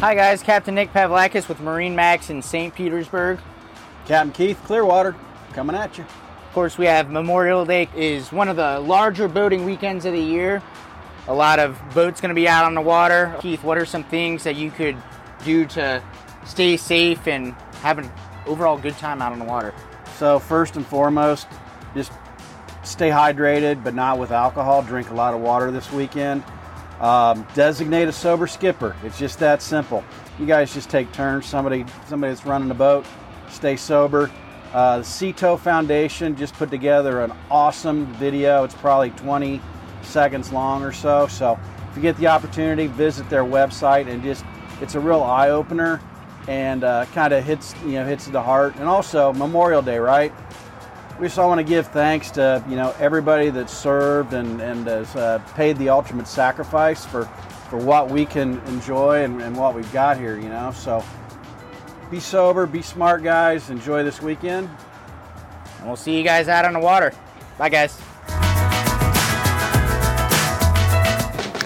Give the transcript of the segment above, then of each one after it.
Hi guys, Captain Nick Pavlakis with Marine Max in St. Petersburg. Captain Keith Clearwater coming at you. Of course, we have Memorial Day is one of the larger boating weekends of the year. A lot of boats going to be out on the water. Keith, what are some things that you could do to stay safe and have an overall good time out on the water? So first and foremost, just stay hydrated, but not with alcohol. Drink a lot of water this weekend. Um, designate a sober skipper. It's just that simple. You guys just take turns. Somebody, somebody that's running the boat, stay sober. Uh, the Sea Tow Foundation just put together an awesome video. It's probably 20 seconds long or so. So if you get the opportunity, visit their website and just it's a real eye opener and uh, kind of hits you know hits the heart. And also Memorial Day, right? We just all want to give thanks to you know everybody that served and and has uh, paid the ultimate sacrifice for for what we can enjoy and, and what we've got here. You know, so be sober, be smart, guys. Enjoy this weekend. And we'll see you guys out on the water. Bye, guys.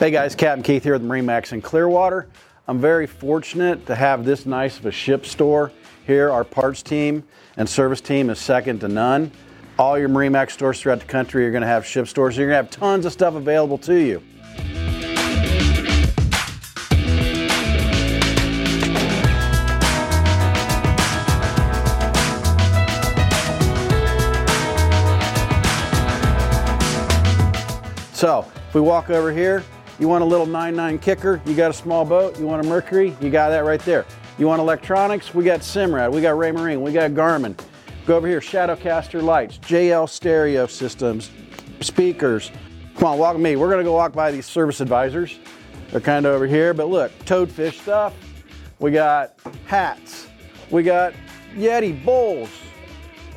Hey guys, Captain Keith here with Marine Max in Clearwater. I'm very fortunate to have this nice of a ship store here. Our parts team and service team is second to none. All your Marine Max stores throughout the country are going to have ship stores. So you're going to have tons of stuff available to you. So if we walk over here, you want a little 9.9 kicker, you got a small boat, you want a Mercury, you got that right there. You want electronics, we got Simrad, we got Raymarine, we got Garmin. Go over here, Shadowcaster lights, JL stereo systems, speakers. Come on, walk with me. We're gonna go walk by these service advisors. They're kind of over here, but look, toadfish stuff. We got hats. We got Yeti bowls,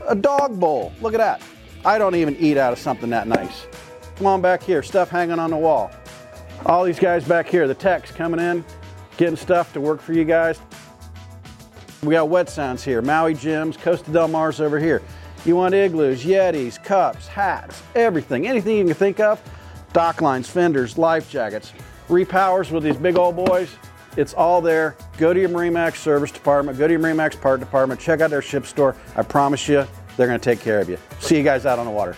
a dog bowl. Look at that. I don't even eat out of something that nice. Come on back here, stuff hanging on the wall. All these guys back here, the techs coming in, getting stuff to work for you guys. We got wet sounds here, Maui Jims, Costa Del Mar's over here. You want igloos, Yetis, cups, hats, everything, anything you can think of. Dock lines, fenders, life jackets, repowers with these big old boys. It's all there. Go to your Marine Max service department, go to your Marine Max part department, check out their ship store. I promise you, they're going to take care of you. See you guys out on the water.